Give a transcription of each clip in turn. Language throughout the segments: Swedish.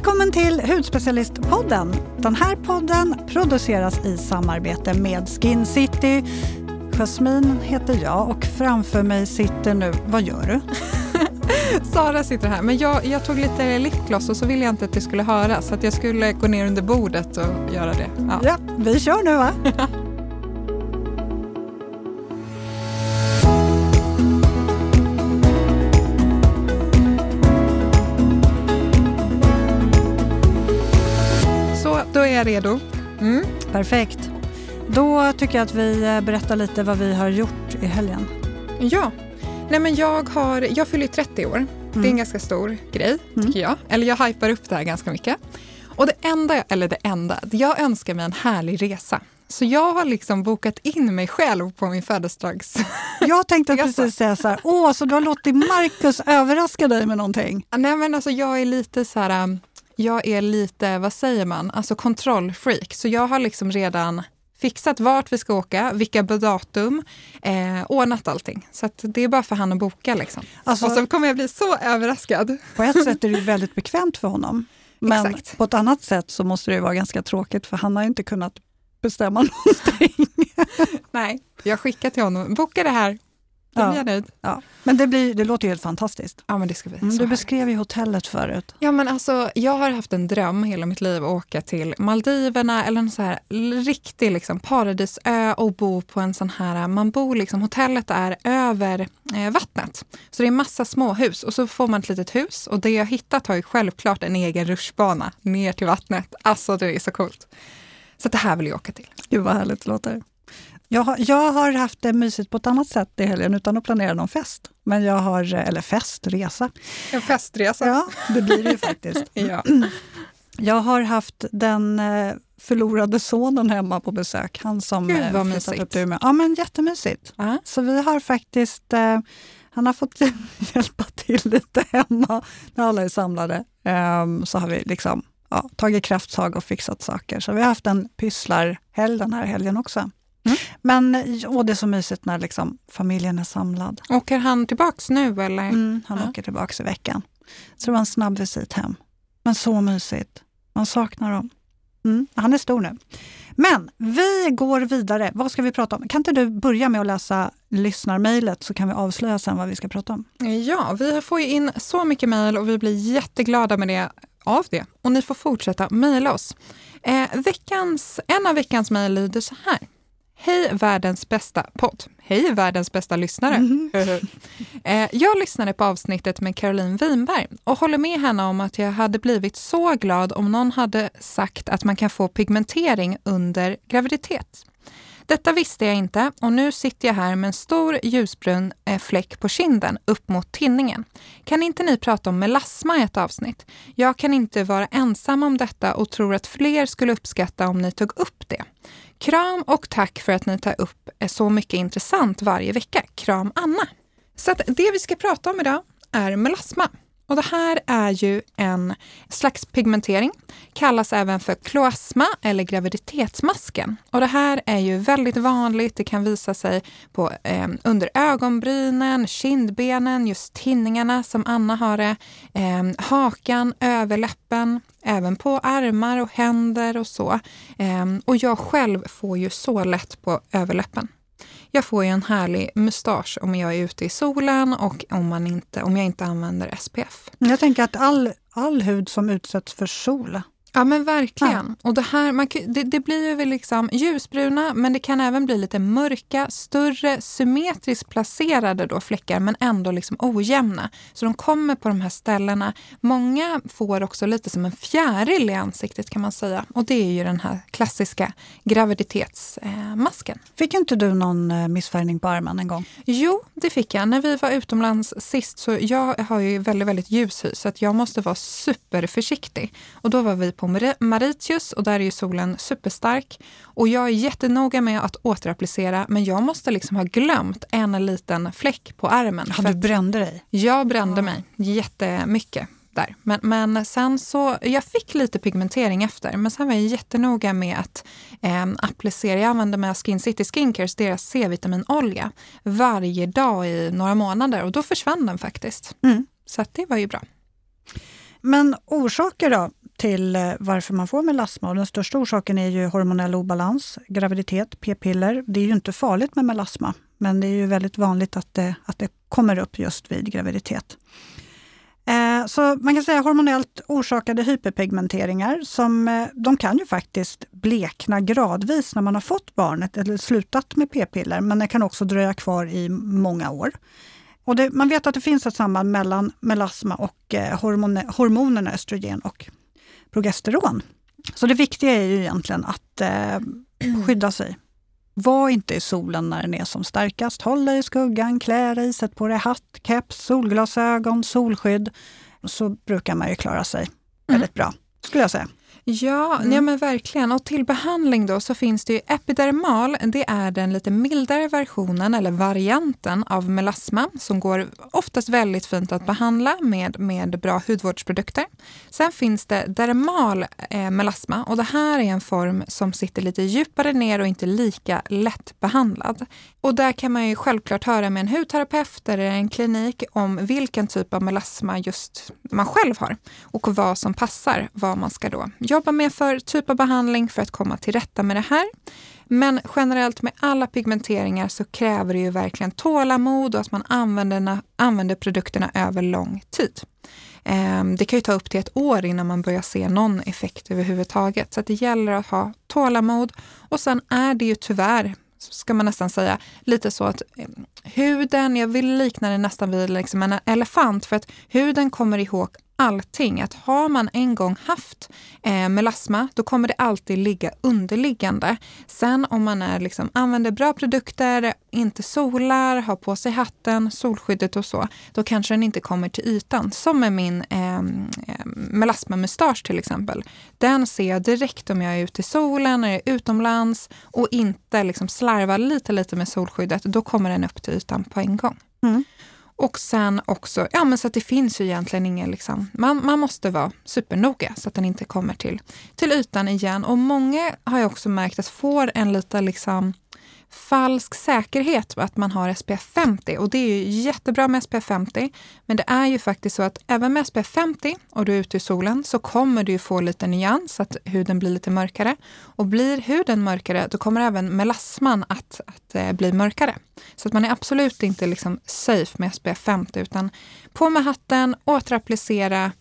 Välkommen till Hudspecialistpodden. Den här podden produceras i samarbete med Skin City. Jasmin heter jag och framför mig sitter nu, vad gör du? Sara sitter här, men jag, jag tog lite lipgloss och så ville jag inte att det skulle höras så att jag skulle gå ner under bordet och göra det. Ja, ja vi kör nu va? jag redo. Mm. Perfekt. Då tycker jag att vi eh, berättar lite vad vi har gjort i helgen. Ja, Nej, men jag, har, jag fyller 30 år. Det är en mm. ganska stor grej, mm. tycker jag. Eller jag hypar upp det här ganska mycket. Och det enda, eller det enda, jag önskar mig en härlig resa. Så jag har liksom bokat in mig själv på min födelsedags... Jag tänkte precis säga så här, åh, så du har låtit Marcus överraska dig med någonting? Nej, men alltså jag är lite så här, um, jag är lite, vad säger man, alltså kontrollfreak. Så jag har liksom redan fixat vart vi ska åka, vilka datum, eh, ordnat allting. Så det är bara för han att boka. Liksom. Alltså, och så kommer jag bli så överraskad. På ett sätt är det väldigt bekvämt för honom. Men Exakt. på ett annat sätt så måste det vara ganska tråkigt för han har inte kunnat bestämma någonting. Nej, jag skickar till honom, boka det här, då blir jag nöjd. Ja. Men det, blir, det låter ju helt fantastiskt. Ja, men det ska bli mm, du beskrev ju hotellet förut. Ja, men alltså, jag har haft en dröm hela mitt liv att åka till Maldiverna eller en så här riktig liksom, paradisö och bo på en sån här, man bor liksom, hotellet är över eh, vattnet. Så det är massa små hus och så får man ett litet hus och det jag hittat har ju självklart en egen rutschbana ner till vattnet. Alltså det är så coolt. Så det här vill jag åka till. Gud vad härligt det låter. Jag har, jag har haft det mysigt på ett annat sätt i helgen utan att planera någon fest. Men jag har, eller festresa. En festresa. Ja, det blir det ju faktiskt. ja. Jag har haft den eh, förlorade sonen hemma på besök. Han som Gud eh, vad mysigt. Upp. Ja, men jättemysigt. Uh -huh. Så vi har faktiskt, eh, han har fått hjälpa till lite hemma när alla är samlade. Um, så har vi liksom ja, tagit krafttag och fixat saker. Så vi har haft en pysslarhelg den här helgen också. Mm. Men åh, det är så mysigt när liksom, familjen är samlad. Åker han tillbaks nu eller? Mm, han ja. åker tillbaks i veckan. Så det var en snabb visit hem. Men så mysigt. Man saknar dem. Mm, han är stor nu. Men vi går vidare. Vad ska vi prata om? Kan inte du börja med att läsa lyssnarmejlet så kan vi avslöja sen vad vi ska prata om? Ja, vi får ju in så mycket mejl och vi blir jätteglada med det, av det. Och ni får fortsätta mejla oss. Eh, veckans, en av veckans mejl lyder så här. Hej världens bästa podd. Hej världens bästa lyssnare. Mm. jag lyssnade på avsnittet med Caroline Winberg och håller med henne om att jag hade blivit så glad om någon hade sagt att man kan få pigmentering under graviditet. Detta visste jag inte och nu sitter jag här med en stor ljusbrun eh, fläck på kinden upp mot tinningen. Kan inte ni prata om melasma i ett avsnitt? Jag kan inte vara ensam om detta och tror att fler skulle uppskatta om ni tog upp det. Kram och tack för att ni tar upp eh, så mycket intressant varje vecka. Kram Anna! Så det vi ska prata om idag är melasma. Och det här är ju en slags pigmentering, kallas även för kloasma eller graviditetsmasken. Och det här är ju väldigt vanligt. Det kan visa sig på, eh, under ögonbrynen, kindbenen, just tinningarna som Anna har det, eh, hakan, överläppen, även på armar och händer och så. Eh, och jag själv får ju så lätt på överläppen. Jag får ju en härlig mustasch om jag är ute i solen och om, man inte, om jag inte använder SPF. Jag tänker att all, all hud som utsätts för sol Ja men verkligen. Ja. Och det, här, man, det, det, blir ju liksom ljusbruna men det kan även bli lite mörka, större, symmetriskt placerade då fläckar men ändå liksom ojämna. Så de kommer på de här ställena. Många får också lite som en fjäril i ansiktet kan man säga. Och det är ju den här klassiska graviditetsmasken. Fick inte du någon eh, missfärgning på armen en gång? Jo, det fick jag. När vi var utomlands sist så jag har ju väldigt, väldigt ljus hy så att jag måste vara superförsiktig. Och då var vi på Mauritius och där är ju solen superstark. Och jag är jättenoga med att återapplicera men jag måste liksom ha glömt en liten fläck på armen. Ja, du brände dig? Jag brände ja. mig jättemycket. Där. Men, men sen så, jag fick lite pigmentering efter, men sen var jag jättenoga med att eh, applicera. Jag använde mig av Skin City Skincares, deras C-vitaminolja, varje dag i några månader och då försvann den faktiskt. Mm. Så det var ju bra. Men orsaker då? Till eh, varför man får melasma. Och den största orsaken är ju hormonell obalans, graviditet, p-piller. Det är ju inte farligt med melasma, men det är ju väldigt vanligt att det, att det kommer upp just vid graviditet. Eh, så man kan säga hormonellt orsakade hyperpigmenteringar, som, eh, de kan ju faktiskt blekna gradvis när man har fått barnet eller slutat med p-piller, men det kan också dröja kvar i många år. Och det, man vet att det finns ett samband mellan melasma och eh, hormone, hormonerna östrogen och progesteron. Så det viktiga är ju egentligen att eh, skydda sig. Var inte i solen när den är som starkast. Håll dig i skuggan, klä dig, sätt på dig hatt, keps, solglasögon, solskydd. Så brukar man ju klara sig mm. väldigt bra, skulle jag säga. Ja, mm. ja men verkligen. Och till behandling då så finns det ju epidermal. Det är den lite mildare versionen eller varianten av melasma som går oftast väldigt fint att behandla med, med bra hudvårdsprodukter. Sen finns det dermal eh, melasma och det här är en form som sitter lite djupare ner och inte lika lätt behandlad. Och där kan man ju självklart höra med en hudterapeut eller en klinik om vilken typ av melasma just man själv har och vad som passar, vad man ska då jobba med för typ av behandling för att komma till rätta med det här. Men generellt med alla pigmenteringar så kräver det ju verkligen tålamod och att man använder, använder produkterna över lång tid. Ehm, det kan ju ta upp till ett år innan man börjar se någon effekt överhuvudtaget. Så det gäller att ha tålamod. Och sen är det ju tyvärr, ska man nästan säga, lite så att ehm, huden, jag vill likna det nästan vid liksom en elefant, för att huden kommer ihåg allting. Att har man en gång haft eh, melasma, då kommer det alltid ligga underliggande. Sen om man är, liksom, använder bra produkter, inte solar, har på sig hatten, solskyddet och så, då kanske den inte kommer till ytan. Som med min eh, melasmamustasch till exempel. Den ser jag direkt om jag är ute i solen, är utomlands och inte liksom slarvar lite, lite med solskyddet. Då kommer den upp till ytan på en gång. Mm. Och sen också, ja men så att det finns ju egentligen ingen, liksom, man, man måste vara supernoga så att den inte kommer till, till ytan igen. Och många har jag också märkt att får en lite liksom falsk säkerhet att man har SPF 50 och det är ju jättebra med SPF 50. Men det är ju faktiskt så att även med SPF 50 och du är ute i solen så kommer du få lite nyans, att huden blir lite mörkare. Och blir huden mörkare, då kommer även melasman att, att eh, bli mörkare. Så att man är absolut inte liksom safe med SPF 50 utan på med hatten, återapplicera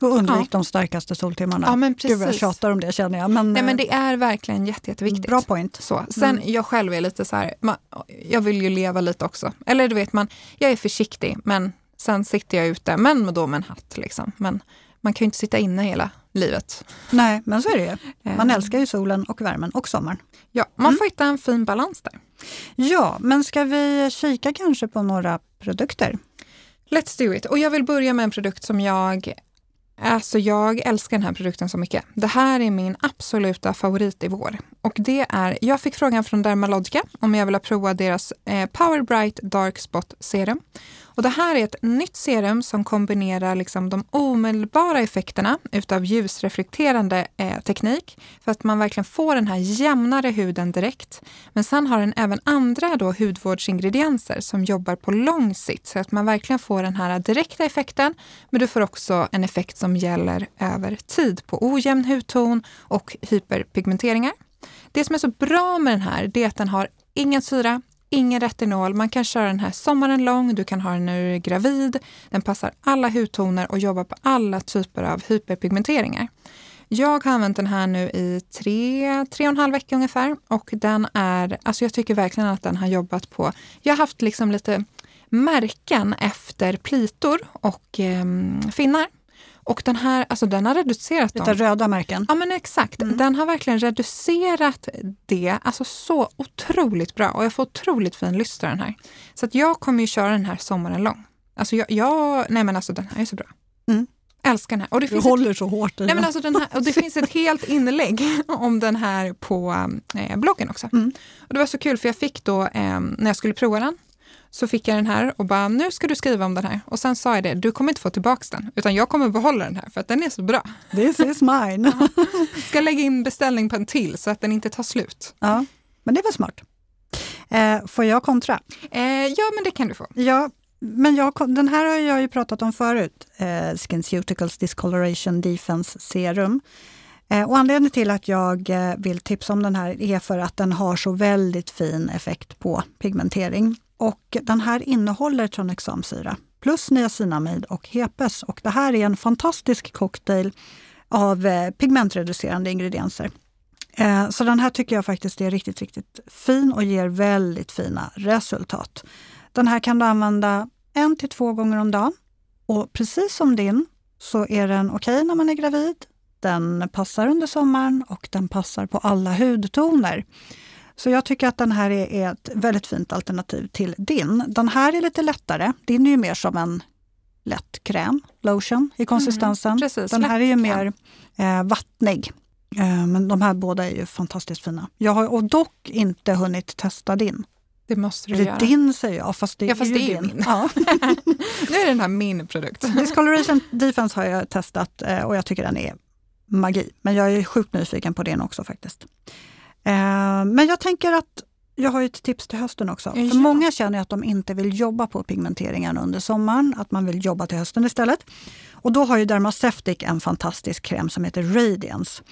och undvik ja. de starkaste soltimmarna. Ja, men precis. Gud jag tjatar om det känner jag. Men, Nej, men det är verkligen jätte, jätteviktigt. Bra point. Så. Sen mm. jag själv är lite så här, man, jag vill ju leva lite också. Eller du vet, man, jag är försiktig men sen sitter jag ute, men då med en hatt. Liksom. Men man kan ju inte sitta inne hela livet. Nej, men så är det ju. Man ehm. älskar ju solen och värmen och sommaren. Ja, man mm. får hitta en fin balans där. Ja, men ska vi kika kanske på några produkter? Let's do it. Och jag vill börja med en produkt som jag Alltså jag älskar den här produkten så mycket. Det här är min absoluta favorit i vår. Och det är, jag fick frågan från Dermalogica om jag vill prova deras eh, Power Bright Dark Spot Serum. Och det här är ett nytt serum som kombinerar liksom de omedelbara effekterna utav ljusreflekterande eh, teknik för att man verkligen får den här jämnare huden direkt. Men sen har den även andra då hudvårdsingredienser som jobbar på lång sikt så att man verkligen får den här direkta effekten. Men du får också en effekt som gäller över tid på ojämn hudton och hyperpigmenteringar. Det som är så bra med den här är att den har ingen syra, ingen retinol. Man kan köra den här sommaren lång, du kan ha den när du är gravid. Den passar alla hudtoner och jobbar på alla typer av hyperpigmenteringar. Jag har använt den här nu i tre, tre och en halv vecka ungefär och den är, alltså jag tycker verkligen att den har jobbat på, jag har haft liksom lite märken efter plitor och eh, finnar och den här, alltså den har reducerat Lite dem. röda märken? Ja men exakt. Mm. Den har verkligen reducerat det alltså så otroligt bra och jag får otroligt fin lyster den här. Så att jag kommer ju köra den här sommaren lång. Alltså jag, jag nej men alltså den här är så bra. Mm. Älskar den här. Och det du håller ett, så hårt i nej men alltså den här, och Det finns ett helt inlägg om den här på eh, bloggen också. Mm. Och Det var så kul för jag fick då, eh, när jag skulle prova den, så fick jag den här och bara, nu ska du skriva om den här. Och sen sa jag det, du kommer inte få tillbaka den, utan jag kommer behålla den här för att den är så bra. This is mine. ska lägga in beställning på en till så att den inte tar slut. Ja, men det var smart. Eh, får jag kontra? Eh, ja, men det kan du få. Ja, men jag, den här har jag ju pratat om förut, eh, SkinCeuticals Discoloration Defense Serum. Eh, och anledningen till att jag eh, vill tipsa om den här är för att den har så väldigt fin effekt på pigmentering. Och den här innehåller tranexamsyra plus niacinamid och hepes. Och det här är en fantastisk cocktail av eh, pigmentreducerande ingredienser. Eh, så den här tycker jag faktiskt är riktigt, riktigt fin och ger väldigt fina resultat. Den här kan du använda en till två gånger om dagen. Och precis som din så är den okej okay när man är gravid. Den passar under sommaren och den passar på alla hudtoner. Så jag tycker att den här är ett väldigt fint alternativ till din. Den här är lite lättare. Din är ju mer som en lätt kräm, lotion i konsistensen. Mm, precis, den här är ju mer eh, vattnig. Eh, men de här båda är ju fantastiskt fina. Jag har och dock inte hunnit testa din. Det måste du Eller göra. din säger jag, fast det, ja, fast är, det är din. min. Ja. nu är den här min produkt. Discoloration Defense har jag testat eh, och jag tycker den är magi. Men jag är sjukt nyfiken på den också faktiskt. Eh, men jag tänker att jag har ett tips till hösten också. Ja. För många känner att de inte vill jobba på pigmenteringen under sommaren, att man vill jobba till hösten istället. Och då har ju Dermaceutic en fantastisk kräm som heter Radiance.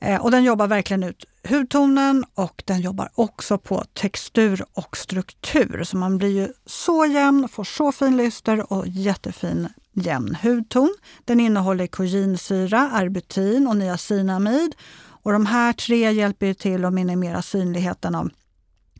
Eh, och den jobbar verkligen ut hudtonen och den jobbar också på textur och struktur. Så man blir ju så jämn, får så fin lyster och jättefin jämn hudton. Den innehåller koginsyra, arbutin och niacinamid. Och de här tre hjälper till att minimera synligheten av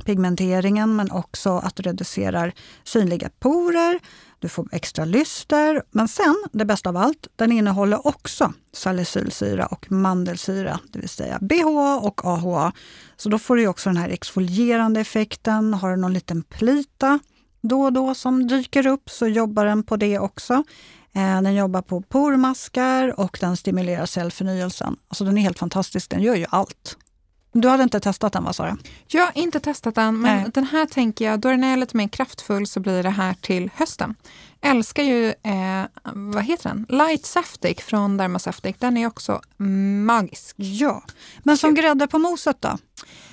pigmenteringen men också att du reducerar synliga porer, du får extra lyster. Men sen, det bästa av allt, den innehåller också salicylsyra och mandelsyra, det vill säga BHA och AHA. Så då får du också den här exfolierande effekten. Har du någon liten plita då och då som dyker upp så jobbar den på det också. Eh, den jobbar på pormaskar och den stimulerar cellförnyelsen. Alltså den är helt fantastisk, den gör ju allt. Du hade inte testat den, vad sa du? Jag har inte testat den, men Nej. den här tänker jag, då den är lite mer kraftfull så blir det här till hösten. Älskar ju, eh, vad heter den? Light Saftic från Dermasaftic. Den är också magisk. Ja, men som grädde på moset då?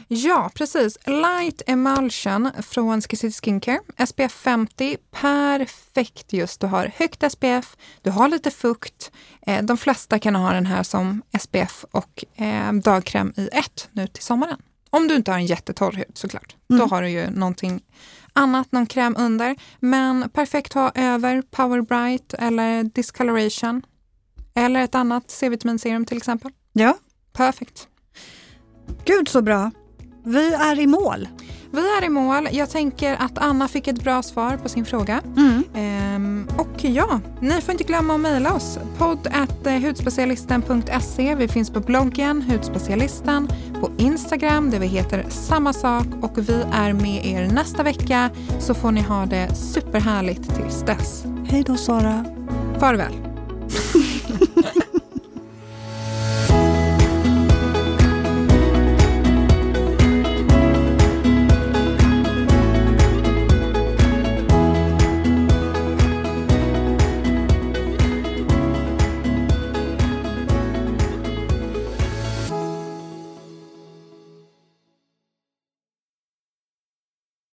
Ja, precis. Light Emulsion från Skissity Skincare. SPF 50, perfekt just. Du har högt SPF, du har lite fukt. Eh, de flesta kan ha den här som SPF och eh, dagkräm i ett nu till sommaren. Om du inte har en jättetorr hud såklart. Mm. Då har du ju någonting annat, någon kräm under. Men perfekt ha över Power Bright eller Discoloration. Eller ett annat C-vitaminserum till exempel. Ja. Perfekt. Gud så bra. Vi är i mål. Vi är i mål. Jag tänker att Anna fick ett bra svar på sin fråga. Mm. Ehm, och ja, ni får inte glömma att mejla oss. podd hudspecialisten.se. Vi finns på bloggen Hudspecialisten, på Instagram där vi heter samma sak och vi är med er nästa vecka så får ni ha det superhärligt tills dess. Hej då Sara. Farväl.